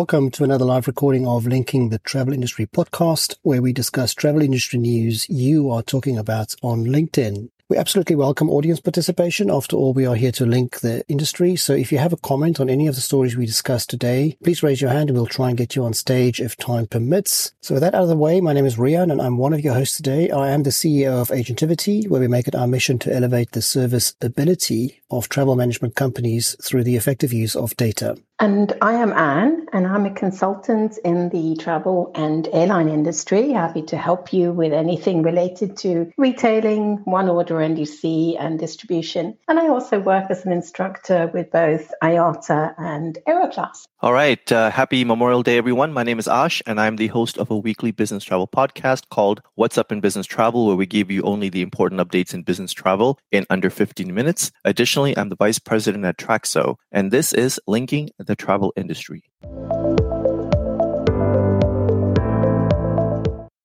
Welcome to another live recording of Linking the Travel Industry podcast, where we discuss travel industry news you are talking about on LinkedIn. We absolutely welcome audience participation. After all, we are here to link the industry. So if you have a comment on any of the stories we discussed today, please raise your hand and we'll try and get you on stage if time permits. So with that out of the way, my name is Riaan and I'm one of your hosts today. I am the CEO of Agentivity, where we make it our mission to elevate the service ability of travel management companies through the effective use of data. And I am Ann, and I'm a consultant in the travel and airline industry. Happy to help you with anything related to retailing, one order NDC, and distribution. And I also work as an instructor with both IATA and Aeroclass. All right. Uh, happy Memorial Day, everyone. My name is Aash, and I'm the host of a weekly business travel podcast called What's Up in Business Travel, where we give you only the important updates in business travel in under 15 minutes. Additionally, I'm the vice president at Traxo, and this is Linking The travel Industry.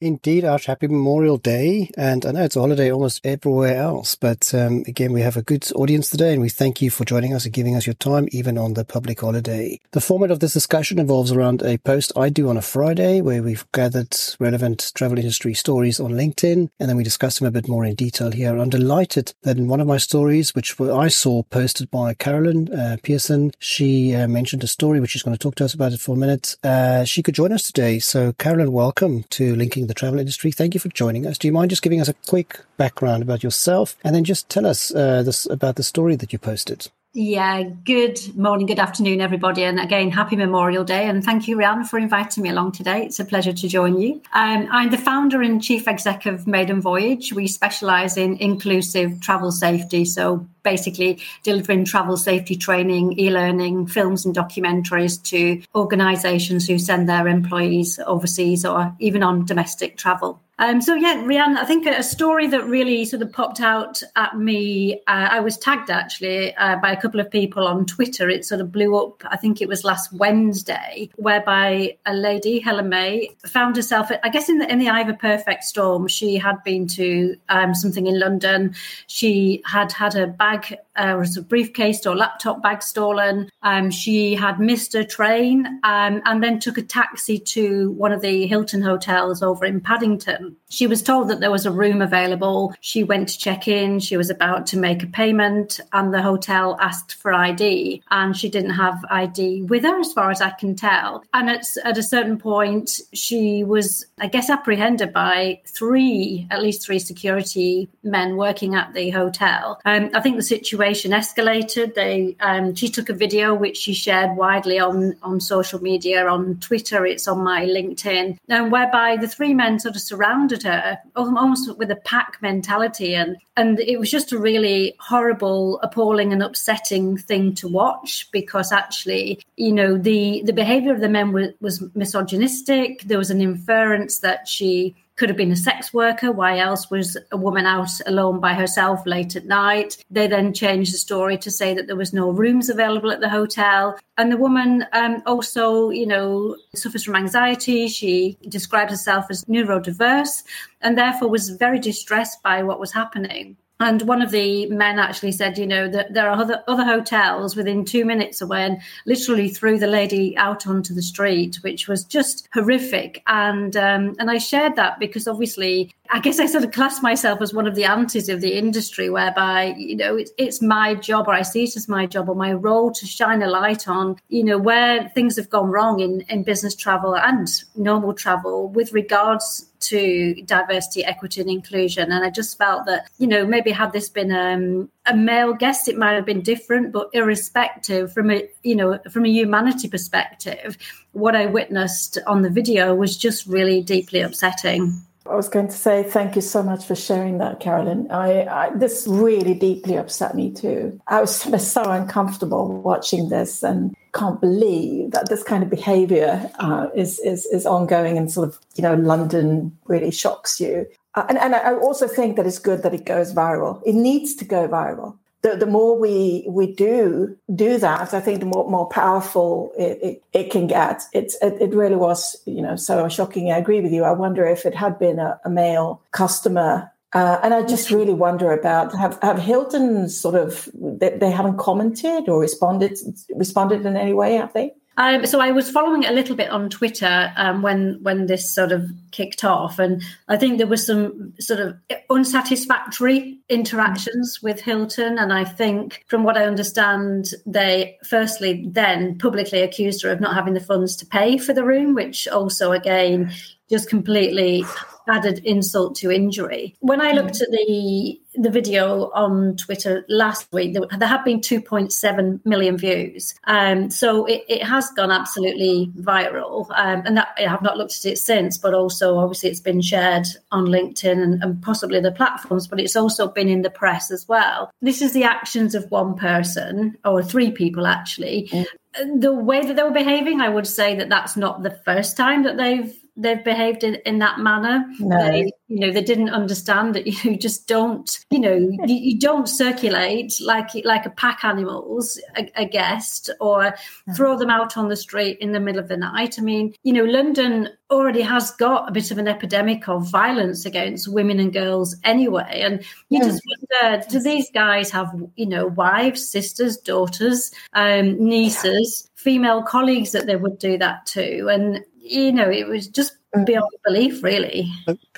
Indeed, Aash, happy Memorial Day. And I know it's a holiday almost everywhere else, but um, again, we have a good audience today and we thank you for joining us and giving us your time, even on the public holiday. The format of this discussion involves around a post I do on a Friday where we've gathered relevant travel industry stories on LinkedIn and then we discuss them a bit more in detail here. I'm delighted that in one of my stories, which I saw posted by Carolyn uh, Pearson, she uh, mentioned a story which she's going to talk to us about it for a minute. Uh, she could join us today. So Carolyn, welcome to Linking the travel industry. Thank you for joining us. Do you mind just giving us a quick background about yourself and then just tell us uh, this, about the story that you posted? Yeah, good morning, good afternoon, everybody. And again, happy Memorial Day. And thank you, Rihanna, for inviting me along today. It's a pleasure to join you. Um, I'm the founder and chief exec of Maiden Voyage. We specialize in inclusive travel safety. So basically delivering travel safety training, e learning, films, and documentaries to organizations who send their employees overseas or even on domestic travel. Um, so yeah, Riaan, I think a story that really sort of popped out at me. Uh, I was tagged actually uh, by a couple of people on Twitter. It sort of blew up. I think it was last Wednesday, whereby a lady, Helen May, found herself, I guess, in the in the eye of a perfect storm. She had been to um, something in London. She had had her bag, uh, was a briefcase or laptop bag stolen. Um, she had missed a train um, and then took a taxi to one of the Hilton hotels over in Paddington. She was told that there was a room available. She went to check in. She was about to make a payment, and the hotel asked for ID, and she didn't have ID with her, as far as I can tell. And at, at a certain point, she was, I guess, apprehended by three, at least three security men working at the hotel. Um, I think the situation escalated. They, um, she took a video which she shared widely on on social media, on Twitter. It's on my LinkedIn, and whereby the three men sort of surrounded surrounded her almost with a pack mentality and and it was just a really horrible appalling and upsetting thing to watch because actually you know the the behavior of the men was, was misogynistic there was an inference that she could have been a sex worker. Why else was a woman out alone by herself late at night? They then changed the story to say that there was no rooms available at the hotel. And the woman um, also, you know, suffers from anxiety. She described herself as neurodiverse and therefore was very distressed by what was happening. And one of the men actually said, you know, that there are other, other hotels within two minutes away and literally threw the lady out onto the street, which was just horrific. And um, and I shared that because obviously I guess I sort of class myself as one of the aunties of the industry, whereby, you know, it's, it's my job or I see it as my job or my role to shine a light on, you know, where things have gone wrong in, in business travel and normal travel with regards to diversity, equity, and inclusion. And I just felt that, you know, maybe had this been um, a male guest, it might have been different, but irrespective from a, you know, from a humanity perspective, what I witnessed on the video was just really deeply upsetting. I was going to say thank you so much for sharing that, Carolyn. I, I, this really deeply upset me too. I was so uncomfortable watching this and can't believe that this kind of behaviour uh, is, is is ongoing and sort of you know London really shocks you. Uh, and, and I also think that it's good that it goes viral. It needs to go viral the, the more we we do do that, I think the more more powerful it, it, it can get. It's it, it, really was you know so shocking. I agree with you. I wonder if it had been a, a male customer. Uh, and I just really wonder about have have Hilton sort of they, they haven't commented or responded responded in any way, have they? Um, so I was following a little bit on Twitter um, when when this sort of kicked off, and I think there was some sort of unsatisfactory interactions with Hilton, and I think, from what I understand, they firstly then publicly accused her of not having the funds to pay for the room, which also again just completely added insult to injury. When I looked at the the video on Twitter last week, there, there have been 2.7 million views. Um, so it, it, has gone absolutely viral. Um, and that, I have not looked at it since, but also obviously it's been shared on LinkedIn and, and possibly the platforms, but it's also been in the press as well. This is the actions of one person or three people actually. Mm. The way that they were behaving, I would say that that's not the first time that they've they've behaved in, in that manner. No. They, you know, they didn't understand that you just don't, you know, you, you don't circulate like like a pack animals a, a, guest or throw them out on the street in the middle of the night. I mean, you know, London already has got a bit of an epidemic of violence against women and girls anyway. And you just wonder, do these guys have, you know, wives, sisters, daughters, um, nieces, female colleagues that they would do that to? And you know, it was just mm. beyond belief, really.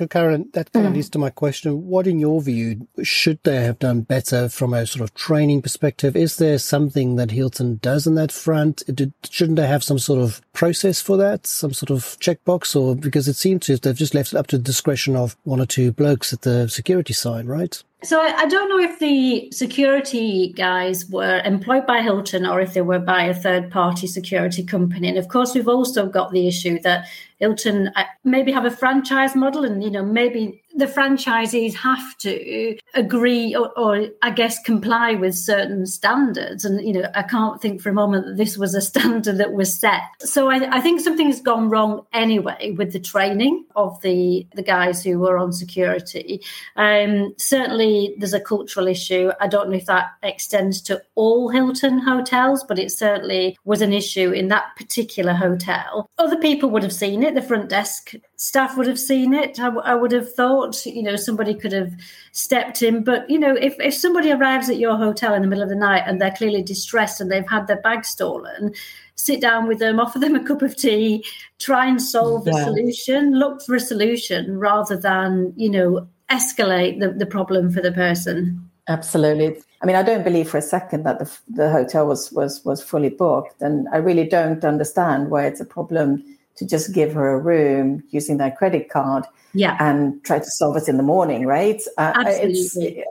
Karen, that kind of mm. leads to my question. What, in your view, should they have done better from a sort of training perspective? Is there something that Hilton does on that front? Did, shouldn't they have some sort of process for that, some sort of checkbox? Or because it seems to they've just left it up to the discretion of one or two blokes at the security side, right? So I, I, don't know if the security guys were employed by Hilton or if they were by a third party security company. And of course, we've also got the issue that Hilton uh, maybe have a franchise model, and you know maybe the franchisees have to agree or, or, I guess comply with certain standards. And you know I can't think for a moment that this was a standard that was set. So I, I think something's gone wrong anyway with the training of the the guys who were on security. Um, certainly, there's a cultural issue. I don't know if that extends to all Hilton hotels, but it certainly was an issue in that particular hotel. Other people would have seen it. The front desk staff would have seen it. I, w- I would have thought, you know, somebody could have stepped in. But, you know, if, if somebody arrives at your hotel in the middle of the night and they're clearly distressed and they've had their bag stolen, sit down with them, offer them a cup of tea, try and solve yeah. a solution, look for a solution rather than, you know, escalate the, the problem for the person. Absolutely. I mean, I don't believe for a second that the, the hotel was, was, was fully booked. And I really don't understand why it's a problem to just give her a room using their credit card yeah. and try to solve it in the morning, right? Uh, Absolutely.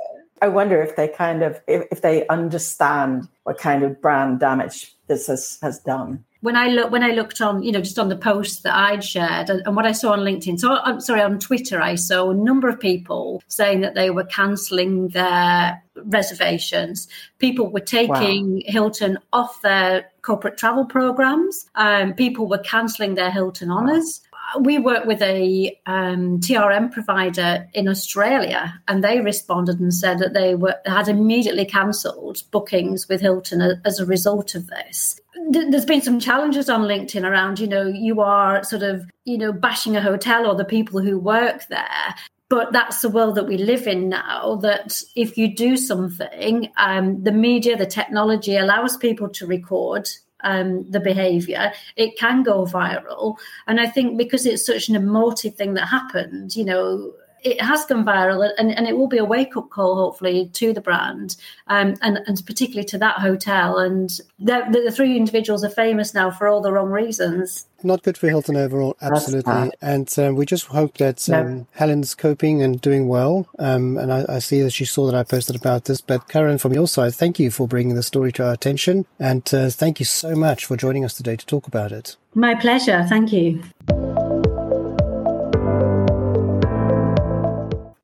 I wonder if they kind of if, if they understand what kind of brand damage this has, has done when I look when I looked on, you know, just on the posts that I'd shared and, and, what I saw on LinkedIn. So I'm sorry, on Twitter, I saw a number of people saying that they were cancelling their reservations. People were taking wow. Hilton off their corporate travel programs. Um, people were cancelling their Hilton honors. We work with a um, TRM provider in Australia, and they responded and said that they were had immediately cancelled bookings with Hilton as a result of this there's been some challenges on LinkedIn around, you know, you are sort of, you know, bashing a hotel or the people who work there. But that's the world that we live in now. That if you do something, um, the media, the technology allows people to record um, the behavior, it can go viral. And I think because it's such an emotive thing that happened, you know, it has gone viral and, and it will be a wake up call, hopefully, to the brand um, and, and particularly to that hotel. And the, the, three individuals are famous now for all the wrong reasons. Not good for Hilton overall, absolutely. And um, we just hope that um, no. Helen's coping and doing well. Um, and I, I, see that she saw that I posted about this. But Karen, from your side, thank you for bringing the story to our attention. And uh, thank you so much for joining us today to talk about it. My pleasure. Thank you.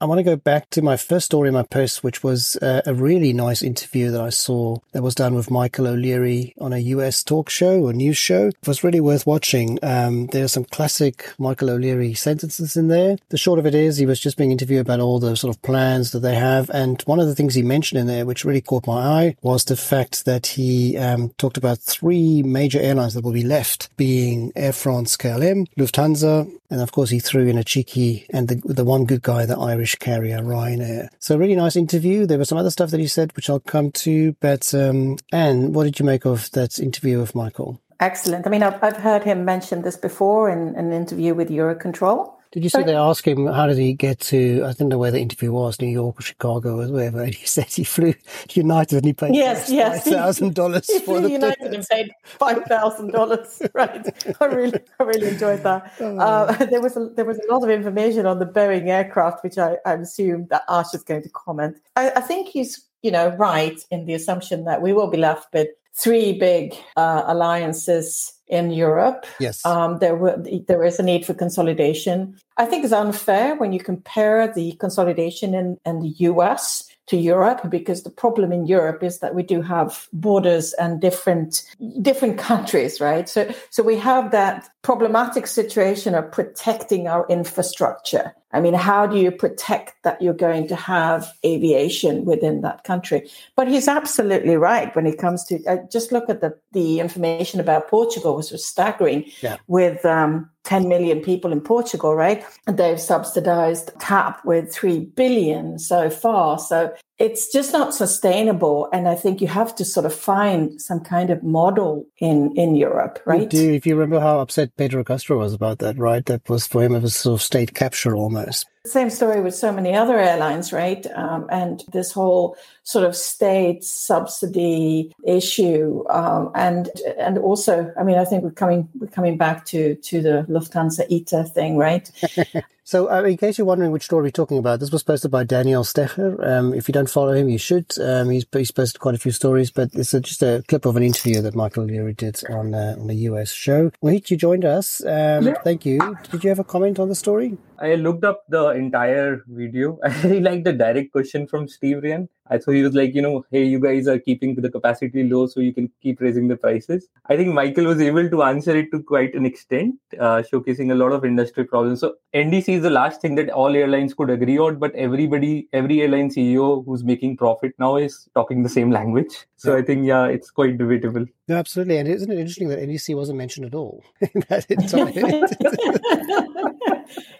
I want to go back to my first story in my post, which was uh, a really nice interview that I saw that was done with Michael O'Leary on a US talk show or news show. It was really worth watching. Um, there are some classic Michael O'Leary sentences in there. The short of it is he was just being interviewed about all the sort of plans that they have. And one of the things he mentioned in there, which really caught my eye, was the fact that he um, talked about three major airlines that will be left, being Air France KLM, Lufthansa, and of course he threw in a cheeky and the, the one good guy, the Irish British carrier Ryanair. So really nice interview. There was some other stuff that he said, which I'll come to. But um, Ann, what did you make of that interview with Michael? Excellent. I mean, I've, I've heard him mention this before in an interview with Eurocontrol. Did you see they asked him how did he get to? I don't know where the interview was, New York or Chicago or wherever. And he said he flew United and he paid yes, yes, thousand dollars for the United and paid five thousand dollars. Right. I really, I really enjoyed that. Oh. Uh, there was a, there was a lot of information on the Boeing aircraft, which I, I assume that Ash is going to comment. I, I think he's you know right in the assumption that we will be left with three big uh, alliances in Europe. Yes. Um, there, were, there is a need for consolidation. I think it's unfair when you compare the consolidation in, in the US to Europe because the problem in Europe is that we do have borders and different different countries, right? So so we have that problematic situation of protecting our infrastructure. I mean, how do you protect that you're going to have aviation within that country? But he's absolutely right when it comes to uh, just look at the, the information about Portugal, which was staggering yeah. with um, 10 million people in Portugal, right? And they've subsidized TAP with 3 billion so far. So it's just not sustainable. And I think you have to sort of find some kind of model in, in Europe, right? do, if you remember how upset Pedro Castro was about that, right? That was for him, it was sort of state capture almost. Same story with so many other airlines, right? Um, and this whole sort of state subsidy issue, um, and and also, I mean, I think we're coming we're coming back to to the Lufthansa ITA thing, right? So, uh, in case you're wondering which story we're talking about, this was posted by Daniel Stecher. Um, if you don't follow him, you should. Um, he's, he's, posted quite a few stories, but it's a, just a clip of an interview that Michael O'Leary did on uh, on the US show. Wait, you joined us. Um, yeah. Thank you. Did you have a comment on the story? I looked up the entire video. I really like the direct question from Steve Ryan. I thought he was like, you know, hey, you guys are keeping the capacity low, so you can keep raising the prices. I think Michael was able to answer it to quite an extent, uh, showcasing a lot of industry problems. So NDC is the last thing that all airlines could agree on, but everybody, every airline CEO who's making profit now is talking the same language. So yeah. I think, yeah, it's quite debatable. Yeah, absolutely. And isn't it interesting that NDC wasn't mentioned at all?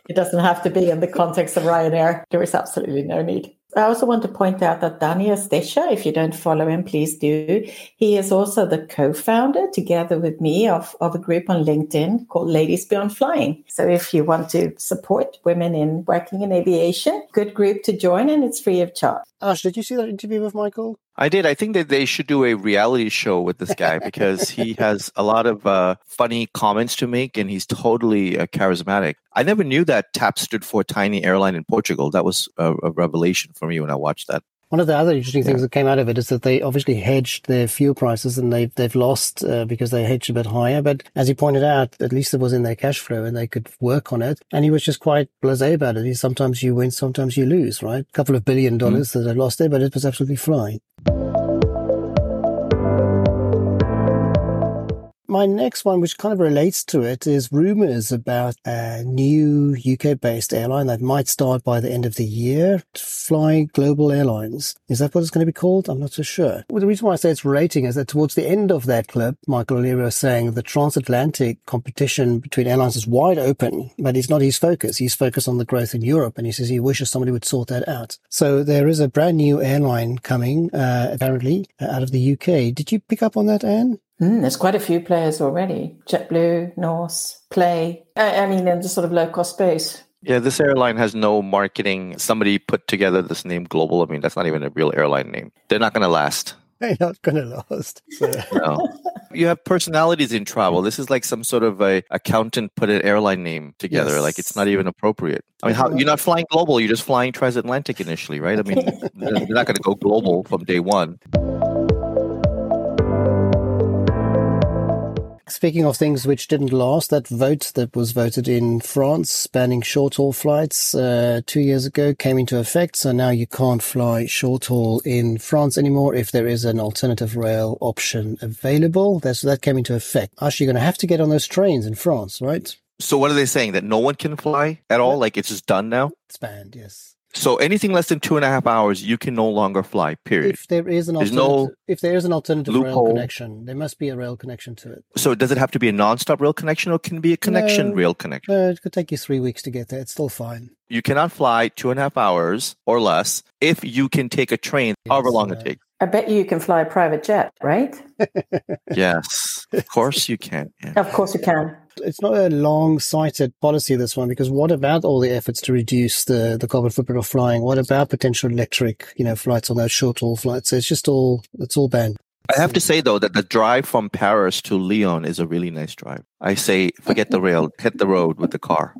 it doesn't have to be in the context of Ryanair. There is absolutely no need. I also want to point out that Daniel Stecher, if you don't follow him, please do. He is also the co-founder together with me of, of a group on LinkedIn called Ladies Beyond Flying. So if you want to support women in working in aviation, good group to join and it's free of charge. Aash, did you see that interview with Michael? I did. I think that they should do a reality show with this guy because he has a lot of uh, funny comments to make and he's totally uh, charismatic. I never knew that TAP stood for Tiny Airline in Portugal. That was a, a revelation for me when I watched that. One of the other interesting things yeah. that came out of it is that they obviously hedged their fuel prices and they've, they've lost uh, because they hedged a bit higher. But as he pointed out, at least it was in their cash flow and they could work on it. And he was just quite blasé about it. He, sometimes you win, sometimes you lose, right? A couple of billion dollars mm. that they lost there, but it was absolutely flying. My next one, which kind of relates to it, is rumors about a new UK based airline that might start by the end of the year, Fly Global Airlines. Is that what it's going to be called? I'm not so sure. Well, the reason why I say it's relating is that towards the end of that clip, Michael O'Leary was saying the transatlantic competition between airlines is wide open, but it's not his focus. He's focused on the growth in Europe, and he says he wishes somebody would sort that out. So there is a brand new airline coming, uh, apparently, uh, out of the UK. Did you pick up on that, Ann? Mm, there's quite a few players already JetBlue, Norse, Play. I, I mean, in the sort of low cost space. Yeah, this airline has no marketing. Somebody put together this name Global. I mean, that's not even a real airline name. They're not going to last. They're not going to last. So. no. You have personalities in travel. This is like some sort of a accountant put an airline name together. Yes. Like it's not even appropriate. I mean, how, you're not flying global. You're just flying transatlantic initially, right? I mean, they're not going to go global from day one. Speaking of things which didn't last, that vote that was voted in France banning short haul flights uh, two years ago came into effect. So now you can't fly short haul in France anymore if there is an alternative rail option available. That's, that came into effect. Actually, you're going to have to get on those trains in France, right? So what are they saying? That no one can fly at all? Like it's just done now? It's banned, yes. So anything less than two and a half hours, you can no longer fly. Period. If there is an alternative, no if there is an alternative loophole. rail connection, there must be a rail connection to it. So does it have to be a non-stop rail connection, or can it be a connection no, rail connection? No, it could take you three weeks to get there. It's still fine. You cannot fly two and a half hours or less if you can take a train, yes, however long uh, it takes. I bet you can fly a private jet, right? yes. of course you can. Yeah. Of course you can. It's not a long-sighted policy, this one, because what about all the efforts to reduce the, the carbon footprint of flying? What about potential electric, you know, flights on those short-haul flights? So it's just all, it's all banned. I have to say though that the drive from Paris to Lyon is a really nice drive. I say forget the rail, hit the road with the car.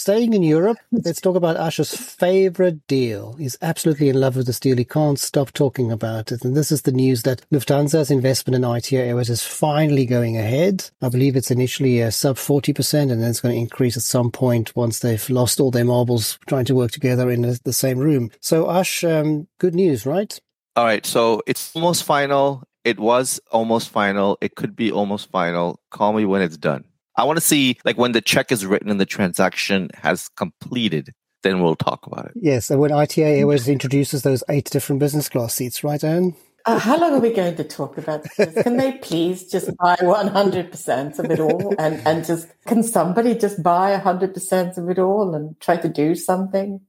Staying in Europe, let's talk about Aash's favorite deal. He's absolutely in love with this deal. He can't stop talking about it. And this is the news that Lufthansa's investment in ITA Airways is finally going ahead. I believe it's initially a sub 40% and then it's going to increase at some point once they've lost all their marbles trying to work together in the same room. So Aash, um, good news, right? All right. So it's almost final. It was almost final. It could be almost final. Call me when it's done. I want to see like when the check is written and the transaction has completed, then we'll talk about it. Yes, and when ITA Airways introduces those eight different business class seats, right, Ann? Uh, how long are we going to talk about this? Can they please just buy 100% of it all? And, and just, can somebody just buy 100% of it all and try to do something?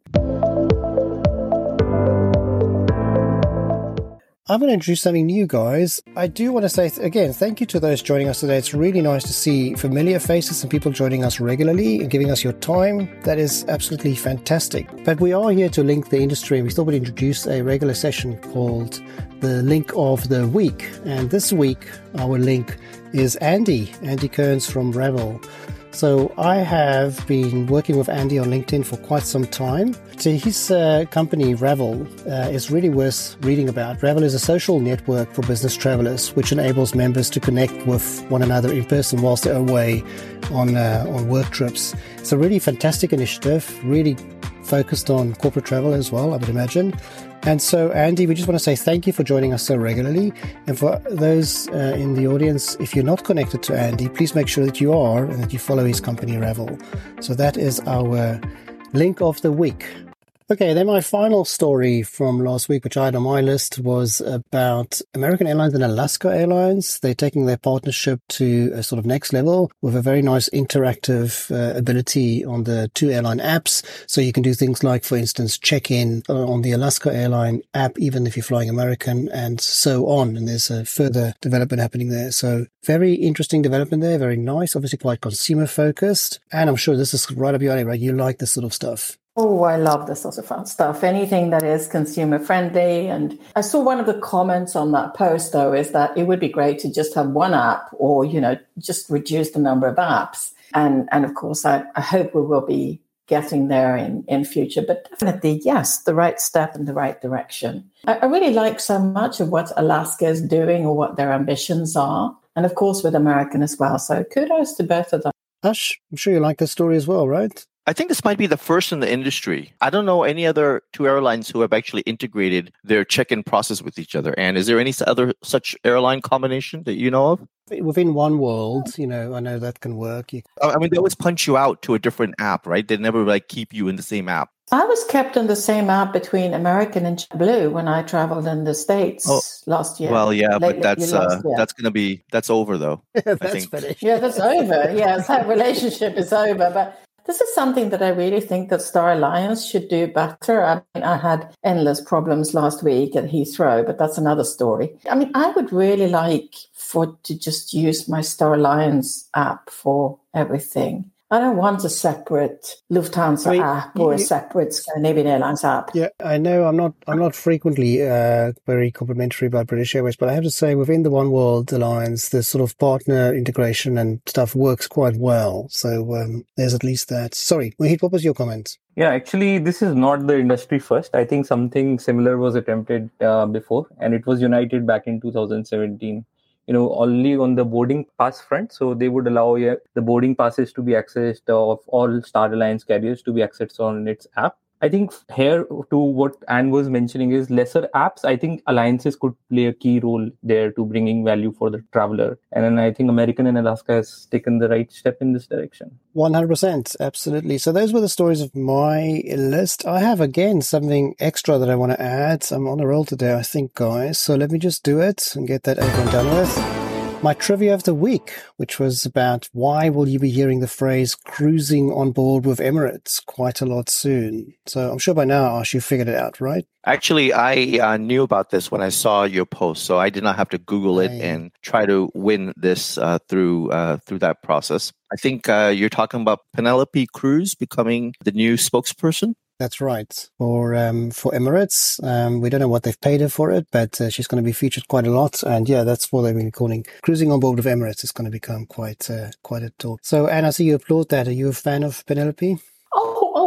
I'm going to introduce something new, guys. I do want to say, again, thank you to those joining us today. It's really nice to see familiar faces and people joining us regularly and giving us your time. That is absolutely fantastic. But we are here to link the industry. We thought we'd introduce a regular session called the Link of the Week. And this week, our link is Andy, Andy Kearns from Ravel. So I have been working with Andy on LinkedIn for quite some time. So his uh, company, Ravel, uh, is really worth reading about. Ravel is a social network for business travelers, which enables members to connect with one another in person whilst they're away on uh, on work trips. It's a really fantastic initiative, really focused on corporate travel as well, I would imagine. And so, Andy, we just want to say thank you for joining us so regularly. And for those uh, in the audience, if you're not connected to Andy, please make sure that you are and that you follow his company, Ravel. So that is our link of the week. Okay, then my final story from last week, which I had on my list, was about American Airlines and Alaska Airlines. They're taking their partnership to a sort of next level with a very nice interactive uh, ability on the two airline apps. So you can do things like, for instance, check in on the Alaska Airline app, even if you're flying American and so on. And there's a further development happening there. So very interesting development there. Very nice. Obviously quite consumer focused. And I'm sure this is right up your alley, right? You like this sort of stuff. Oh, I love this sort of stuff. Anything that is consumer friendly. And I saw one of the comments on that post, though, is that it would be great to just have one app or, you know, just reduce the number of apps. And, and of course, I, I hope we will be getting there in, in future. But definitely, yes, the right step in the right direction. I, I really like so much of what Alaska is doing or what their ambitions are. And of course, with American as well. So kudos to both of them. Aash, I'm sure you like this story as well, right? I think this might be the first in the industry. I don't know any other two airlines who have actually integrated their check-in process with each other. And is there any other such airline combination that you know of? Within one world, you know, I know that can work. You... I mean, they always punch you out to a different app, right? They never like keep you in the same app. I was kept in the same app between American and Blue when I traveled in the states oh, last year. Well, yeah, but that's uh, that's going to be that's over though. yeah, that's finished. Yeah, that's over. Yes, that relationship is over. But this is something that I really think that Star Alliance should do better. I mean, I had endless problems last week at Heathrow, but that's another story. I mean, I would really like for to just use my Star Alliance app for everything. I don't want a separate Lufthansa I mean, app or you, a separate Scandinavian Airlines app. Yeah, I know. I'm not. I'm not frequently uh, very complimentary about British Airways, but I have to say, within the One World Alliance, the sort of partner integration and stuff works quite well. So um, there's at least that. Sorry, Mohit, what was your comment? Yeah, actually, this is not the industry first. I think something similar was attempted uh, before, and it was United back in 2017 you know only on the boarding pass front. So they would allow yeah, the boarding passes to be accessed uh, of all star alliance carriers to be accessed on its app I think here to what Ann was mentioning is lesser apps. I think alliances could play a key role there to bringing value for the traveler. And I think American and Alaska has taken the right step in this direction. 100%. Absolutely. So those were the stories of my list. I have again something extra that I want to add. I'm on a roll today, I think, guys. So let me just do it and get that over and done with. My trivia of the week, which was about why will you be hearing the phrase cruising on board with Emirates quite a lot soon. So I'm sure by now, Aash, you figured it out, right? Actually, I uh, knew about this when I saw your post, so I did not have to Google it right. and try to win this uh, through uh, through that process. I think uh, you're talking about Penelope Cruz becoming the new spokesperson. That's right. For um, for Emirates, um, we don't know what they've paid her for it, but uh, she's going to be featured quite a lot. And yeah, that's what they've been calling cruising on board of Emirates is going to become quite uh, quite a talk. So, Ann, I see you applaud that. Are you a fan of Penelope?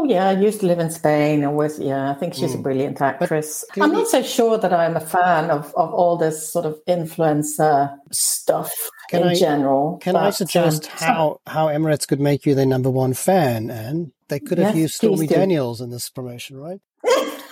Oh, yeah. I used to live in Spain. I was, yeah. I think she's mm. a brilliant actress. I'm not so sure that I'm a fan of of all this sort of influencer stuff can in I, general. Can I suggest um, how how Emirates could make you their number one fan, Ann? They could have yes, used Stormy Daniels in this promotion, right?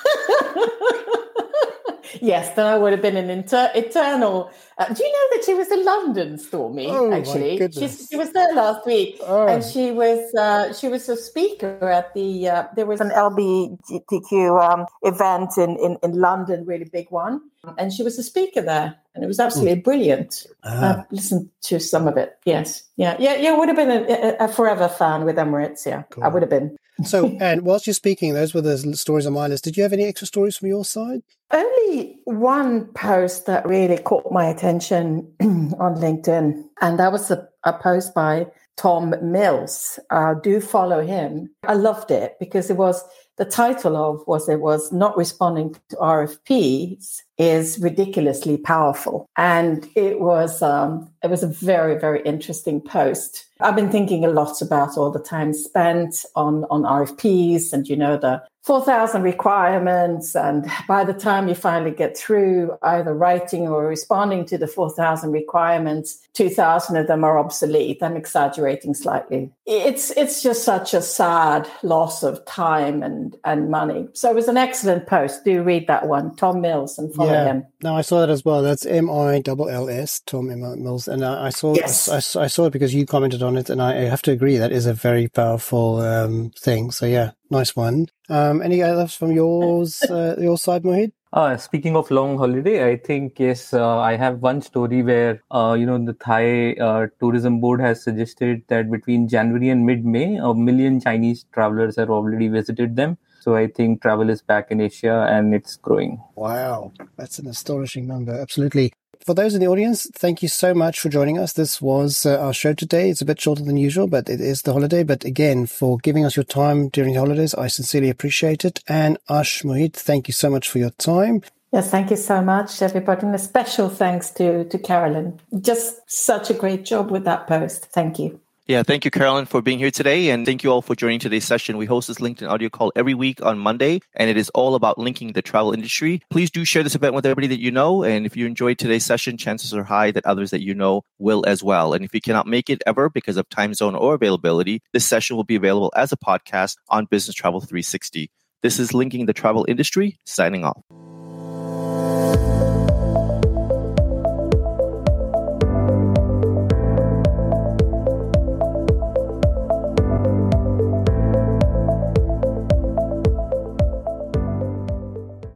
yes, then I would have been an inter- eternal. Uh, do you know that she was in London, Stormy? Oh, actually, she was there last week, oh. and she was uh, she was a speaker at the uh, there was an LGBTQ um, event in, in in London, really big one, and she was a speaker there, and it was absolutely mm. brilliant. Ah. Uh, listened to some of it. Yes, yeah, yeah, yeah. Would have been a, a forever fan with Emirates. Yeah, cool. I would have been. So, and whilst you're speaking, those were the stories on my list. Did you have any extra stories from your side? Only one post that really caught my attention on LinkedIn, and that was a, a post by Tom Mills. Uh, do follow him. I loved it because it was the title of was it was not responding to RFPs is ridiculously powerful, and it was um, it was a very very interesting post. I've been thinking a lot about all the time spent on on RFPs, and you know the 4,000 requirements. And by the time you finally get through either writing or responding to the 4,000 requirements, 2,000 of them are obsolete. I'm exaggerating slightly. It's, it's just such a sad loss of time and, and money. So it was an excellent post. Do read that one, Tom Mills, and follow yeah. him. No, I saw that as well. That's M I L L S, Tom Mills. And I, I saw, yes. I, I, saw it because you commented on it. And I, I have to agree that is a very powerful um, thing. So yeah, nice one. Um, any others from yours, uh, your side, Mohit? Uh, speaking of long holiday, I think yes, uh, I have one story where uh, you know the Thai uh, tourism board has suggested that between January and mid-May, a million Chinese travelers have already visited them. So I think travel is back in Asia and it's growing. Wow, that's an astonishing number. Absolutely for those in the audience, thank you so much for joining us. This was uh, our show today. It's a bit shorter than usual, but it is the holiday. But again, for giving us your time during the holidays, I sincerely appreciate it. And Aash Mohit, thank you so much for your time. Yes, thank you so much, everybody. And a special thanks to, to Carolyn. Just such a great job with that post. Thank you. Yeah, thank you, Carolyn, for being here today. And thank you all for joining today's session. We host this LinkedIn audio call every week on Monday, and it is all about linking the travel industry. Please do share this event with everybody that you know. And if you enjoyed today's session, chances are high that others that you know will as well. And if you cannot make it ever because of time zone or availability, this session will be available as a podcast on Business Travel 360. This is Linking the Travel Industry, signing off.